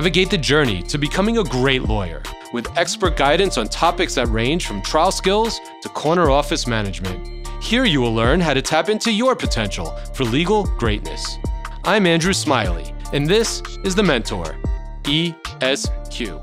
Navigate the journey to becoming a great lawyer with expert guidance on topics that range from trial skills to corner office management. Here you will learn how to tap into your potential for legal greatness. I'm Andrew Smiley, and this is The Mentor, ESQ.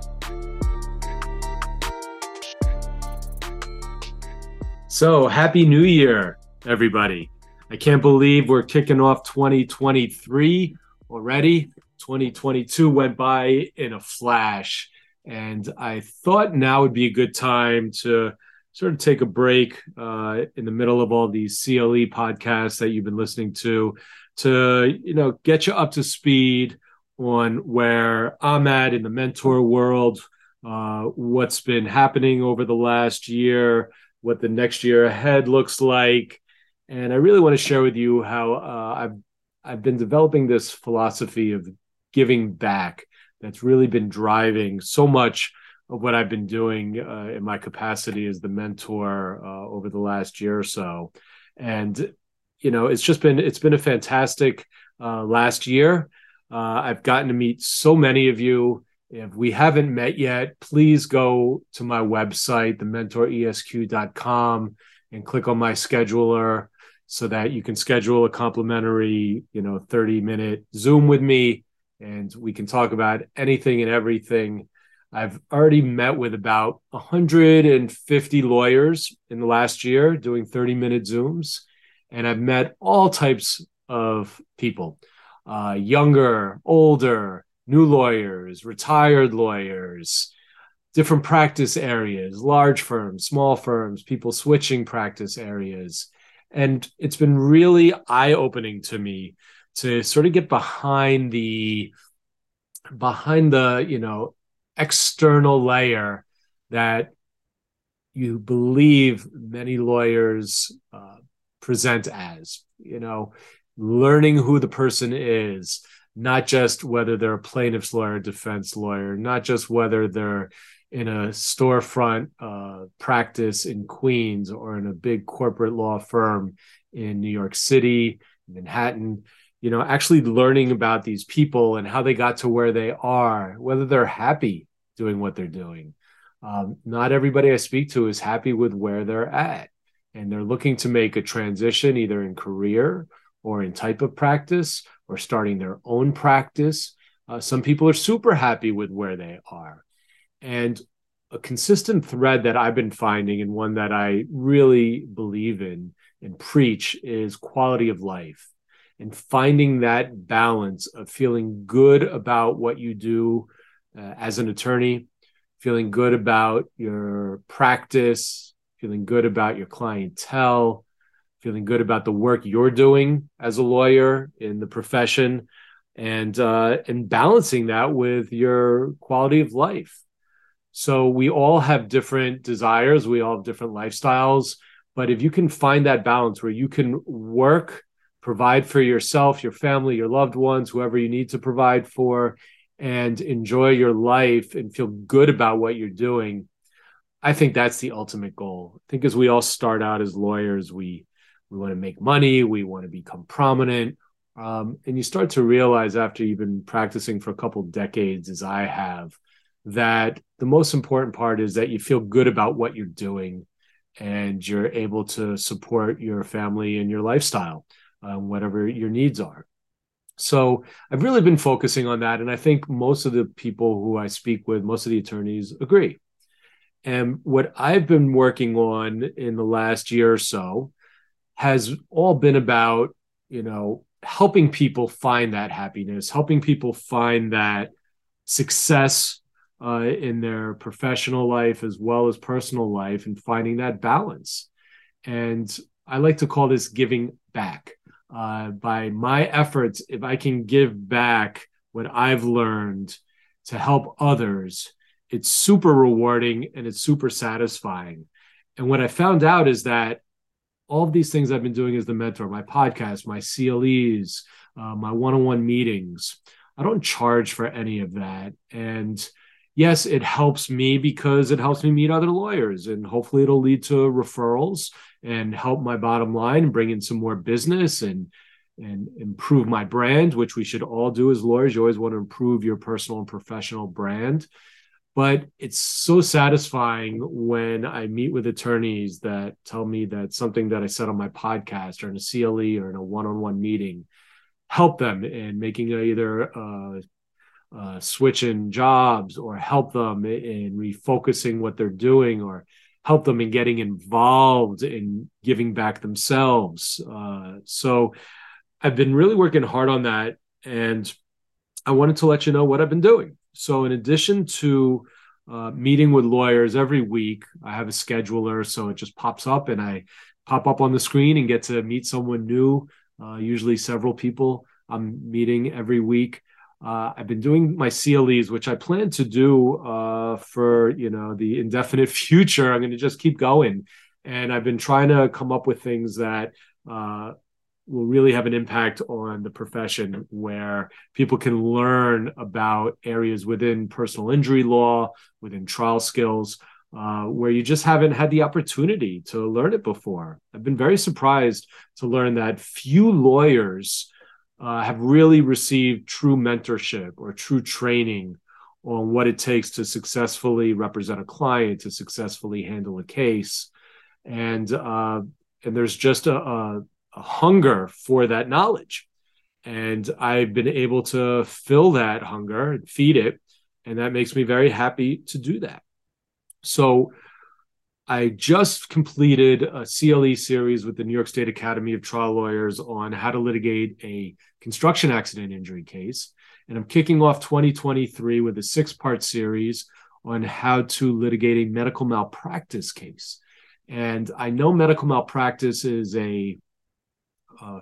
So, Happy New Year, everybody. I can't believe we're kicking off 2023 already. 2022 went by in a flash. And I thought now would be a good time to sort of take a break uh, in the middle of all these CLE podcasts that you've been listening to, to you know get you up to speed on where I'm at in the mentor world, uh, what's been happening over the last year, what the next year ahead looks like, and I really want to share with you how uh, I've I've been developing this philosophy of giving back that's really been driving so much of what I've been doing uh, in my capacity as the mentor uh, over the last year or so. And you know, it's just been it's been a fantastic uh, last year. Uh, I've gotten to meet so many of you. If we haven't met yet, please go to my website, thementoresq.com, and click on my scheduler so that you can schedule a complimentary, you know, 30 minute Zoom with me and we can talk about anything and everything. I've already met with about 150 lawyers in the last year doing 30 minute Zooms, and I've met all types of people uh, younger, older, new lawyers, retired lawyers, different practice areas, large firms, small firms, people switching practice areas. And it's been really eye opening to me to sort of get behind the behind the you know external layer that you believe many lawyers uh, present as you know learning who the person is not just whether they're a plaintiff's lawyer defense lawyer not just whether they're in a storefront uh, practice in queens or in a big corporate law firm in new york city manhattan you know actually learning about these people and how they got to where they are whether they're happy doing what they're doing. Um, not everybody i speak to is happy with where they're at and they're looking to make a transition either in career or in type of practice or starting their own practice. Uh, some people are super happy with where they are. And a consistent thread that i've been finding and one that i really believe in and preach is quality of life and finding that balance of feeling good about what you do uh, as an attorney, feeling good about your practice, feeling good about your clientele, feeling good about the work you're doing as a lawyer in the profession, and uh, and balancing that with your quality of life. So we all have different desires, we all have different lifestyles, but if you can find that balance where you can work provide for yourself, your family, your loved ones, whoever you need to provide for, and enjoy your life and feel good about what you're doing. I think that's the ultimate goal. I think as we all start out as lawyers, we we want to make money, we want to become prominent, um, and you start to realize after you've been practicing for a couple decades, as I have, that the most important part is that you feel good about what you're doing, and you're able to support your family and your lifestyle um, whatever your needs are. So I've really been focusing on that. And I think most of the people who I speak with, most of the attorneys agree. And what I've been working on in the last year or so has all been about, you know, helping people find that happiness, helping people find that success uh, in their professional life as well as personal life and finding that balance. And I like to call this giving back uh, by my efforts, if I can give back what I've learned to help others, it's super rewarding and it's super satisfying. And what I found out is that all of these things I've been doing as the mentor, my podcast, my CLEs, uh, my one on one meetings, I don't charge for any of that. And yes, it helps me because it helps me meet other lawyers and hopefully it'll lead to referrals and help my bottom line and bring in some more business and and improve my brand, which we should all do as lawyers. You always want to improve your personal and professional brand. But it's so satisfying when I meet with attorneys that tell me that something that I said on my podcast or in a CLE or in a one on one meeting help them in making either a, a switch in jobs or help them in refocusing what they're doing or help them in getting involved in giving back themselves. Uh, so I've been really working hard on that. And I wanted to let you know what I've been doing. So, in addition to uh, meeting with lawyers every week, I have a scheduler. So it just pops up and I pop up on the screen and get to meet someone new, uh, usually several people I'm meeting every week. Uh, I've been doing my CLEs, which I plan to do uh, for you know the indefinite future. I'm going to just keep going, and I've been trying to come up with things that uh, will really have an impact on the profession where people can learn about areas within personal injury law, within trial skills, uh, where you just haven't had the opportunity to learn it before. I've been very surprised to learn that few lawyers uh, have really received true mentorship or true training on what it takes to successfully represent a client, to successfully handle a case. And uh, and there's just a, a a hunger for that knowledge. And I've been able to fill that hunger and feed it. And that makes me very happy to do that. So I just completed a CLE series with the New York State Academy of Trial Lawyers on how to litigate a construction accident injury case. And I'm kicking off 2023 with a six part series on how to litigate a medical malpractice case. And I know medical malpractice is a uh,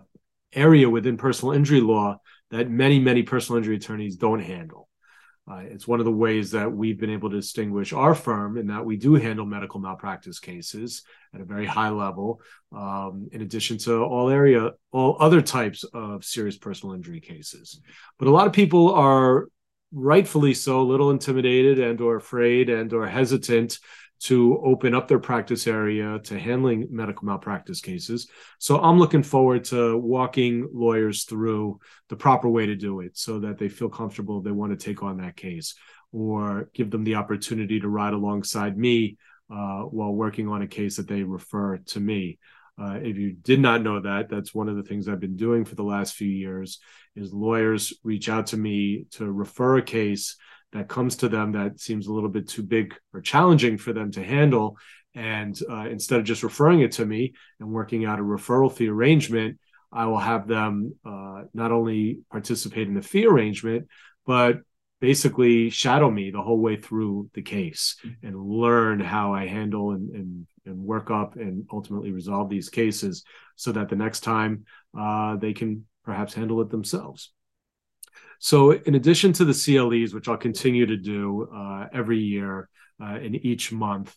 area within personal injury law that many, many personal injury attorneys don't handle. Uh, it's one of the ways that we've been able to distinguish our firm in that we do handle medical malpractice cases at a very high level, um, in addition to all area, all other types of serious personal injury cases. But a lot of people are rightfully so a little intimidated and or afraid and or hesitant to open up their practice area to handling medical malpractice cases. So I'm looking forward to walking lawyers through the proper way to do it so that they feel comfortable they want to take on that case or give them the opportunity to ride alongside me uh, while working on a case that they refer to me. Uh, if you did not know that, that's one of the things I've been doing for the last few years is lawyers reach out to me to refer a case that comes to them that seems a little bit too big or challenging for them to handle. And uh, instead of just referring it to me and working out a referral fee arrangement, I will have them uh, not only participate in the fee arrangement, but basically shadow me the whole way through the case and learn how I handle and, and, and work up and ultimately resolve these cases so that the next time uh, they can perhaps handle it themselves. So, in addition to the CLEs, which I'll continue to do uh, every year uh, in each month,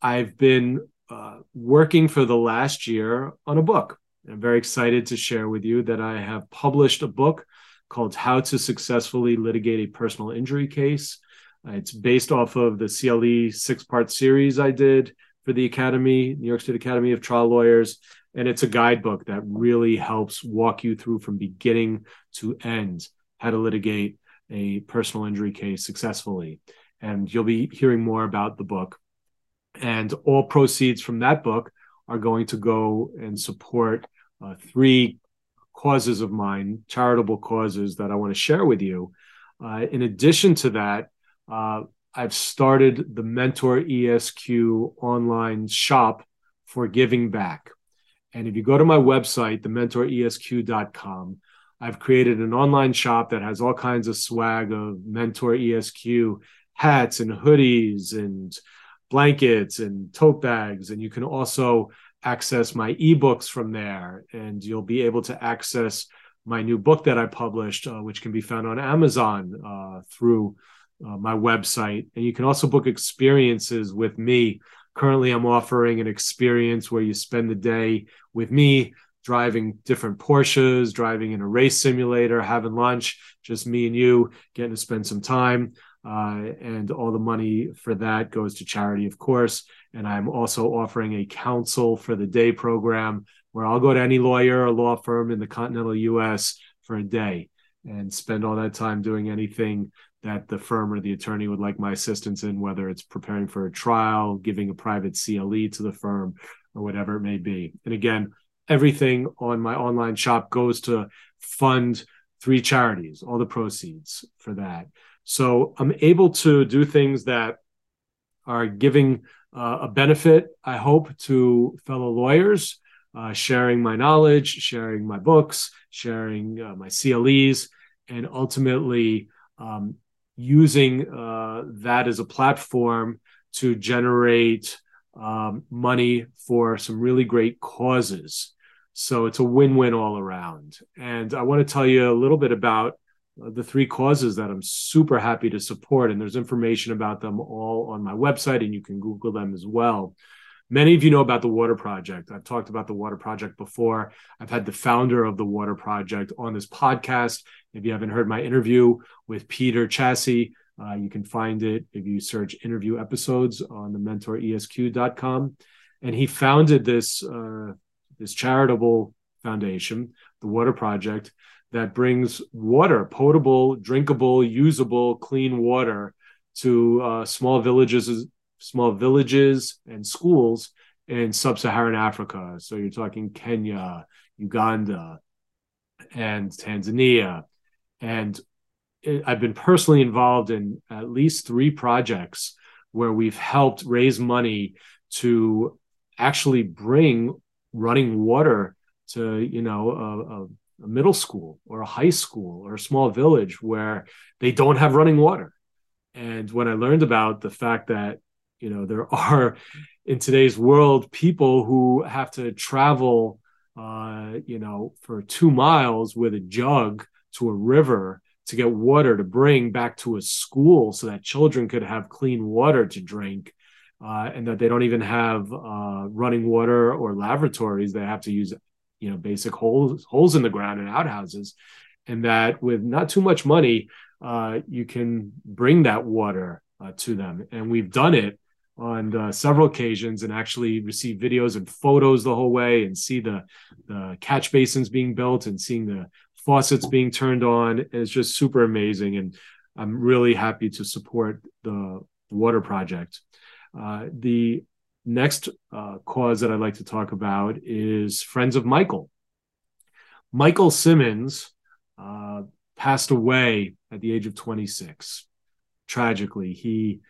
I've been uh, working for the last year on a book. I'm very excited to share with you that I have published a book called How to Successfully Litigate a Personal Injury Case. Uh, it's based off of the CLE six part series I did for the Academy, New York State Academy of Trial Lawyers. And it's a guidebook that really helps walk you through from beginning to end how to litigate a personal injury case successfully. And you'll be hearing more about the book. And all proceeds from that book are going to go and support uh, three causes of mine, charitable causes that I want to share with you. Uh, in addition to that, uh, I've started the Mentor ESQ online shop for giving back. And if you go to my website, thementoresq.com, I've created an online shop that has all kinds of swag of Mentor ESQ hats and hoodies and blankets and tote bags. And you can also access my ebooks from there. And you'll be able to access my new book that I published, uh, which can be found on Amazon uh, through uh, my website. And you can also book experiences with me. Currently, I'm offering an experience where you spend the day with me driving different Porsches, driving in a race simulator, having lunch, just me and you getting to spend some time. Uh, and all the money for that goes to charity, of course. And I'm also offering a counsel for the day program where I'll go to any lawyer or law firm in the continental US for a day and spend all that time doing anything that the firm or the attorney would like my assistance in, whether it's preparing for a trial, giving a private CLE to the firm, or whatever it may be. And again, everything on my online shop goes to fund three charities, all the proceeds for that. So I'm able to do things that are giving uh, a benefit, I hope, to fellow lawyers, uh, sharing my knowledge, sharing my books, sharing uh, my CLEs, and ultimately um, using uh, that as a platform to generate um, money for some really great causes. So it's a win win all around. And I want to tell you a little bit about the three causes that I'm super happy to support. And there's information about them all on my website, and you can Google them as well. Many of you know about the Water Project. I've talked about the Water Project before. I've had the founder of the Water Project on this podcast. If you haven't heard my interview with Peter Chasse, uh, you can find it if you search interview episodes on the mentoresq.com. And he founded this, uh, this charitable foundation, the Water Project, that brings water, potable, drinkable, usable, clean water to uh, small villages, small villages and schools in sub-Saharan Africa. So you're talking Kenya, Uganda, and Tanzania. And I've been personally involved in at least three projects where we've helped raise money to actually bring running water to you know a, a middle school or a high school or a small village where they don't have running water. And when I learned about the fact that, you know, there are in today's world people who have to travel, uh, you know, for two miles with a jug to a river to get water to bring back to a school so that children could have clean water to drink. Uh, and that they don't even have uh, running water or lavatories. They have to use you know basic holes holes in the ground and outhouses. And that with not too much money uh, you can bring that water uh, to them. And we've done it on uh, several occasions and actually receive videos and photos the whole way and see the, the catch basins being built and seeing the faucets being turned on. It's just super amazing. And i'm really happy to support the water project the next uh, cause that I'd like to talk about is Friends of Michael. Michael Simmons uh, passed away at the age of 26. Tragically, he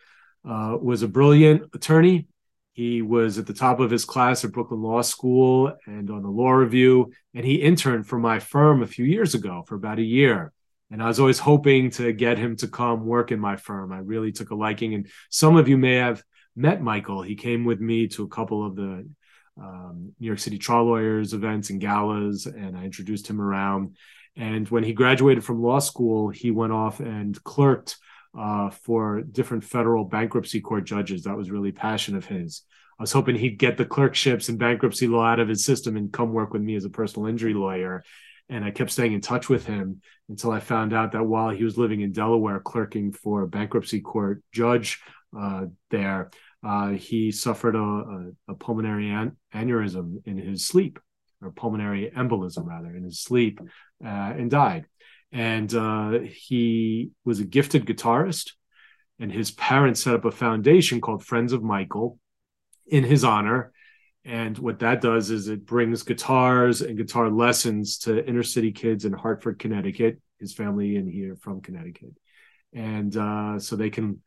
uh, was a brilliant attorney. He was at the top of his class at Brooklyn Law School and on the Law Review, and he interned for my firm a few years ago for about a year. And I was always hoping to get him to come work in my firm. I really took a liking, and some of you may have met Michael. He came with me to a couple of the um, New York City trial lawyers events and galas, and I introduced him around. And when he graduated from law school, he went off and clerked uh, for different federal bankruptcy court judges. That was really passion of his. I was hoping he'd get the clerkships and bankruptcy law out of his system and come work with me as a personal injury lawyer. And I kept staying in touch with him until I found out that while he was living in Delaware, clerking for a bankruptcy court judge uh, there, uh, he suffered a, a, pulmonary an- aneurysm in his sleep, or pulmonary embolism rather, in his sleep, uh, and died. And uh, he was a gifted guitarist, and his parents set up a foundation called Friends of Michael in his honor. And what that does is it brings guitars and guitar lessons to inner city kids in Hartford, Connecticut. His family in here from Connecticut, and uh, so they can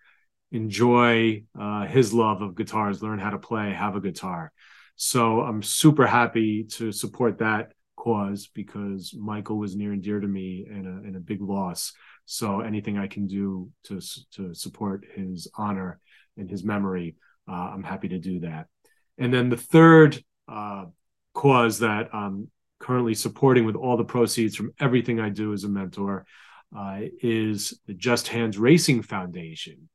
enjoy uh, his love of guitars, learn how to play, have a guitar. So I'm super happy to support that cause because Michael was near and dear to me and a, and a big loss. So anything I can do to to support his honor and his memory, uh, I'm happy to do that. And then the third uh, cause that I'm currently supporting with all the proceeds from everything I do as a mentor uh, is the Just Hands Racing Foundation.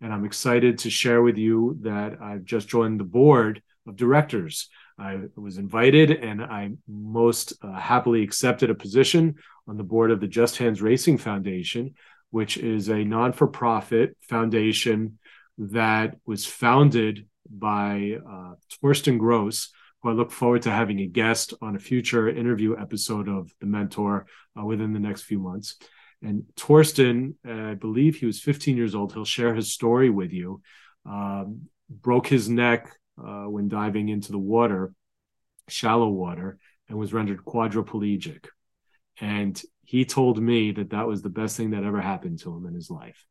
And I'm excited to share with you that I've just joined the board of directors. I was invited and I most uh, happily accepted a position on the board of the Just Hands Racing Foundation, which is a non for profit foundation that was founded by uh, Torsten Gross, who I look forward to having a guest on a future interview episode of The Mentor uh, within the next few months. And Torsten, uh, I believe he was 15 years old. He'll share his story with you. Um, broke his neck uh, when diving into the water, shallow water, and was rendered quadriplegic. And he told me that that was the best thing that ever happened to him in his life,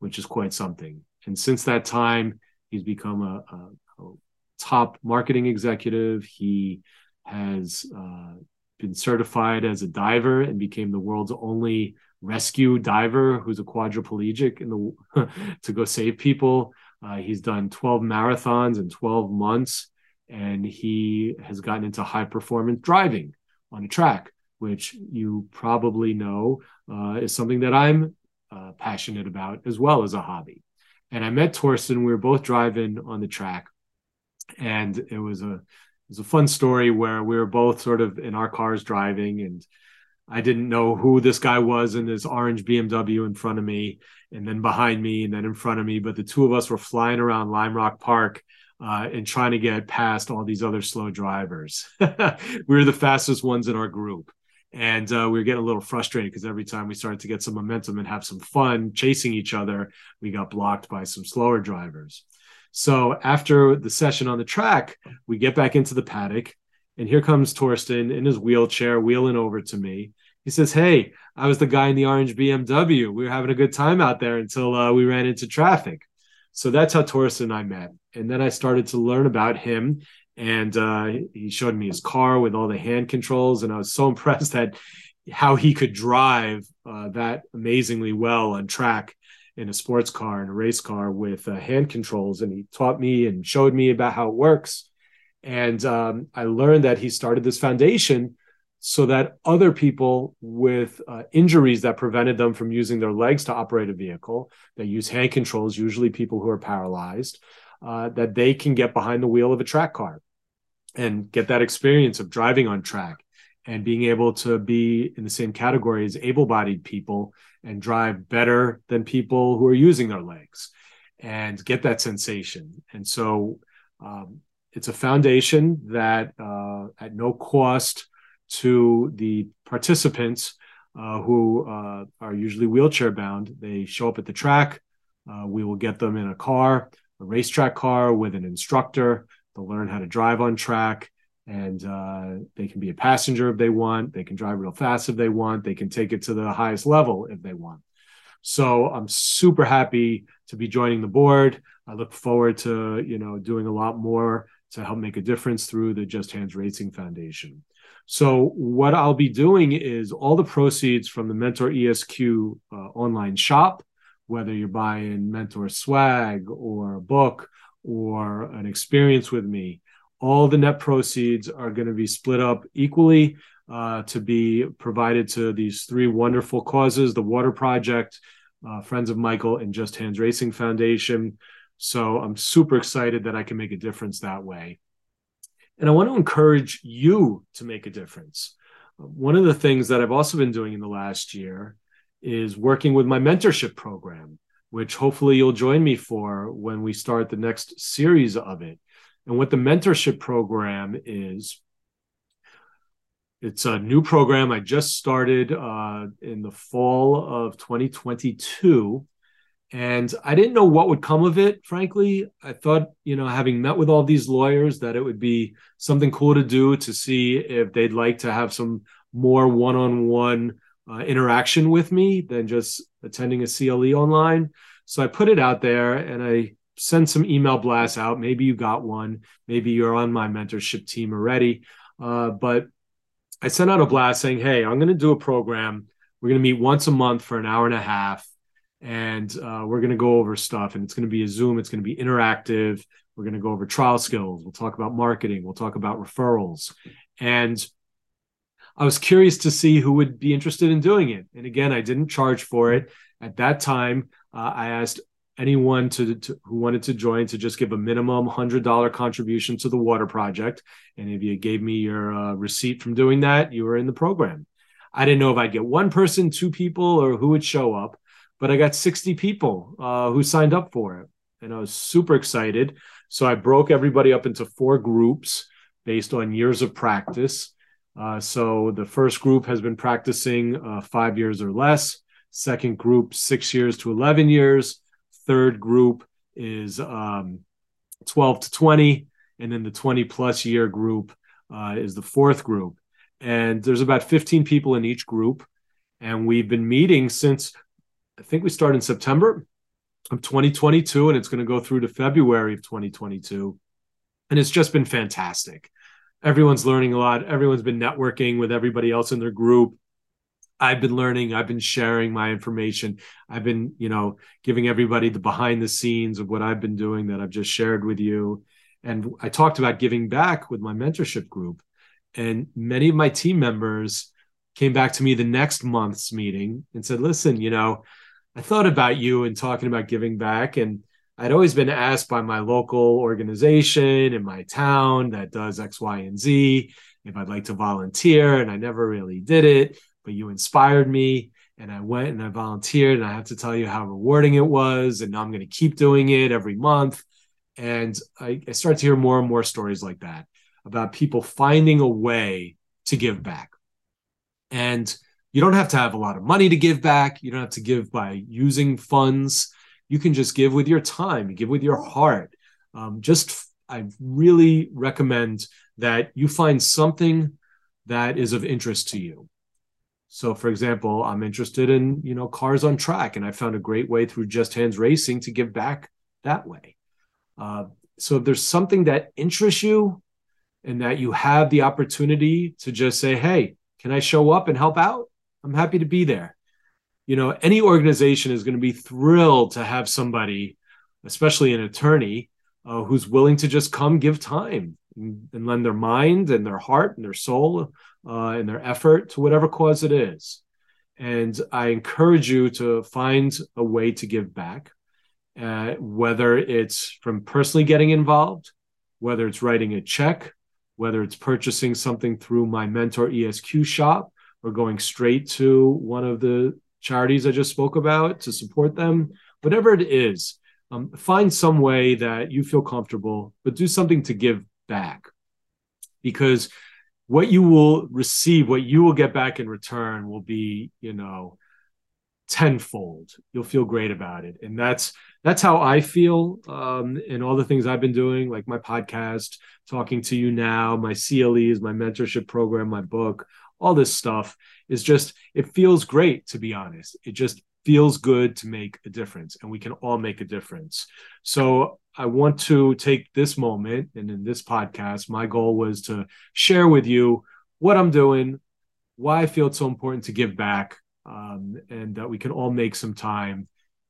which is quite something. And since that time, he's become a, a, a top marketing executive. He has uh, been certified as a diver and became the world's only rescue diver who's a quadriplegic in the to go save people. Uh, he's done 12 marathons in 12 months, and he has gotten into high performance driving on a track, which you probably know uh, is something that I'm uh, passionate about as well as a hobby. And I met Torsten. We were both driving on the track, and it was a it was a fun story where we were both sort of in our cars driving and I didn't know who this guy was in this orange BMW in front of me, and then behind me, and then in front of me. But the two of us were flying around Lime Rock Park uh, and trying to get past all these other slow drivers. we were the fastest ones in our group. And uh, we were getting a little frustrated because every time we started to get some momentum and have some fun chasing each other, we got blocked by some slower drivers. So after the session on the track, we get back into the paddock and here comes Torsten in his wheelchair, wheeling over to me. He says, Hey, I was the guy in the orange BMW. We were having a good time out there until uh, we ran into traffic. So that's how Torsten and I met. And then I started to learn about him. And uh, he showed me his car with all the hand controls. And I was so impressed at how he could drive uh, that amazingly well on track in a sports car and a race car with uh, hand controls. And he taught me and showed me about how it works. And um, I learned that he started this foundation so that other people with uh, injuries that prevented them from using their legs to operate a vehicle, that use hand controls, usually people who are paralyzed, uh, that they can get behind the wheel of a track car and get that experience of driving on track and being able to be in the same category as able bodied people and drive better than people who are using their legs and get that sensation. And so, um, it's a foundation that uh, at no cost to the participants uh, who uh, are usually wheelchair bound. They show up at the track uh, we will get them in a car a racetrack car with an instructor. They'll learn how to drive on track and uh, they can be a passenger if they want. They can drive real fast if they want. They can take it to the highest level if they want. So i'm super happy to be joining the board. I look forward to you know doing a lot more to help make a difference through the Just Hands Racing Foundation. So, what I'll be doing is all the proceeds from the Mentor ESQ uh, online shop, whether you're buying Mentor swag or a book or an experience with me, all the net proceeds are going to be split up equally uh, to be provided to these three wonderful causes the Water Project, uh, Friends of Michael, and Just Hands Racing Foundation. So I'm super excited that I can make a difference that way. And I want to encourage you to make a difference. One of the things that I've also been doing in the last year is working with my mentorship program, which hopefully you'll join me for when we start the next series of it. And what the mentorship program is, it's a new program I just started uh, in the fall of 2022 and I didn't know what would come of it, frankly. I thought, you know, having met with all these lawyers, that it would be something cool to do to see if they'd like to have some more one on one interaction with me than just attending a CLE online. So I put it out there and I sent some email blasts out. Maybe you got one. Maybe you're on my mentorship team already. Uh, but I sent out a blast saying, hey, I'm going to do a program. We're going to meet once a month for an hour and a half and uh, we're going to go over stuff and it's going to be a zoom it's going to be interactive. We're going to go over trial skills we'll talk about marketing we'll talk about referrals. And i was curious to see who would be interested in doing it. And again i didn't charge for it. At that time uh, i asked anyone to, to, who wanted to join to just give a minimum $100 contribution to the water project. And if you gave me your uh, receipt from doing that you were in the program. I didn't know if i'd get one person two people or who would show up but I got 60 people uh, who signed up for it. And I was super excited. So I broke everybody up into four groups. based on years of practice. Uh, so the first group has been practicing uh, five years or less. Second group, six years to 11 years. Third group is um, 12 to 20. And then the 20 plus year group uh, is the fourth group. And there's about 15 people in each group. And we've been meeting since I think we started in September of 2022, and it's going to go through to February of 2022. And it's just been fantastic. Everyone's learning a lot. Everyone's been networking with everybody else in their group. I've been learning, I've been sharing my information. I've been, you know, giving everybody the behind the scenes of what I've been doing that I've just shared with you. And I talked about giving back with my mentorship group. And many of my team members came back to me the next month's meeting and said, listen, you know, I thought about you and talking about giving back. And I'd always been asked by my local organization in my town that does X, Y, and Z if I'd like to volunteer. And I never really did it, but you inspired me. And I went and I volunteered. And I have to tell you how rewarding it was. And now I'm going to keep doing it every month. And I, I start to hear more and more stories like that about people finding a way to give back. And you don't have to have a lot of money to give back. You don't have to give by using funds. You can just give with your time, you give with your heart. Um, just, I really recommend that you find something that is of interest to you. So, for example, I'm interested in you know cars on track, and I found a great way through Just Hands Racing to give back that way. Uh, so, if there's something that interests you, and that you have the opportunity to just say, "Hey, can I show up and help out?" I'm happy to be there. You know, any organization is going to be thrilled to have somebody, especially an attorney, uh, who's willing to just come give time and, and, lend their mind and their heart and their soul uh, and their effort to whatever cause it is. And I encourage you to find a way to give back, uh, whether it's from personally getting involved, whether it's writing a check, whether it's purchasing something through my mentor ESQ shop, or going straight to one of the charities I just spoke about to support them, whatever it is, um, find some way that you feel comfortable, but do something to give back. Because what you will receive, what you will get back in return will be, you know, tenfold. You'll feel great about it. And that's that's how I feel um, in all the things I've been doing, like my podcast, talking to you now, my CLEs, my mentorship program, my book, all this stuff is just it feels great to be honest. It just feels good to make a difference and we can all make a difference. So i want to take this moment and in this podcast my goal was to share with you what i'm doing why i feel it's so important to give back um, and that we can all make some time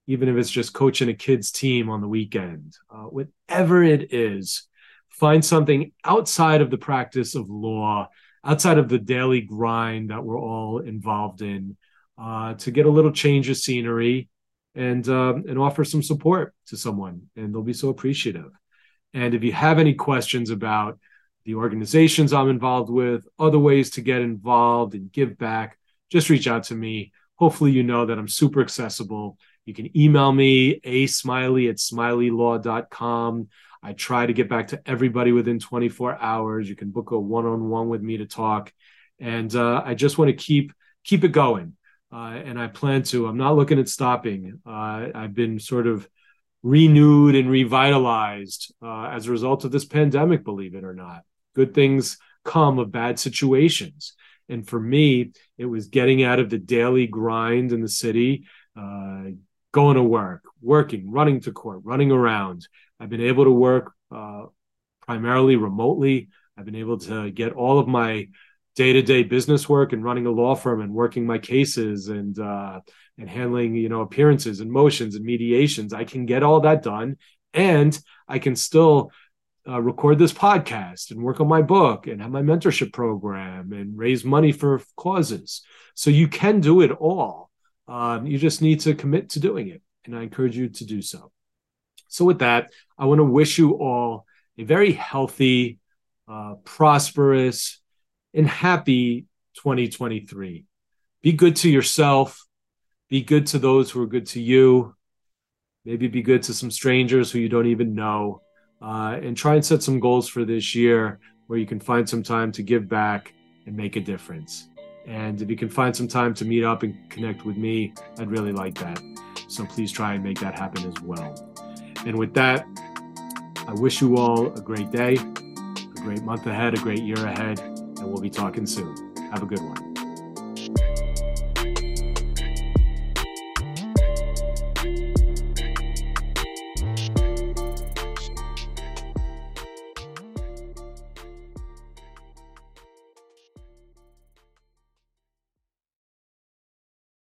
even if it's just coaching a kids team on the weekend. Uh, whatever it is find something outside of the practice of law outside of the daily grind that we're all involved in, uh, to get a little change of scenery and um, and offer some support to someone, and they'll be so appreciative. And if you have any questions about the organizations I'm involved with, other ways to get involved and give back, just reach out to me. Hopefully, you know that I'm super accessible. You can email me, a smiley at smileylaw.com. I try to get back to everybody within 24 hours. You can book a one-on-one with me to talk, and uh, I just want to keep keep it going. Uh, and I plan to. I'm not looking at stopping. Uh, I've been sort of renewed and revitalized uh, as a result of this pandemic. Believe it or not, good things come of bad situations. And for me, it was getting out of the daily grind in the city, uh, going to work, working, running to court, running around. I've been able to work uh, primarily remotely. I've been able to get all of my day-to-day business work and running a law firm and working my cases and uh, and handling you know appearances and motions and mediations. I can get all that done, and I can still uh, record this podcast and work on my book and have my mentorship program and raise money for causes. So you can do it all. Um, you just need to commit to doing it. And I encourage you to do so. So, with that, I want to wish you all a very healthy, uh, prosperous, and happy 2023. Be good to yourself. Be good to those who are good to you. Maybe be good to some strangers who you don't even know. Uh, and try and set some goals for this year where you can find some time to give back and make a difference. And if you can find some time to meet up and connect with me, I'd really like that. So please try and make that happen as well. And with that, I wish you all a great day, a great month ahead, a great year ahead, and we'll be talking soon. Have a good one.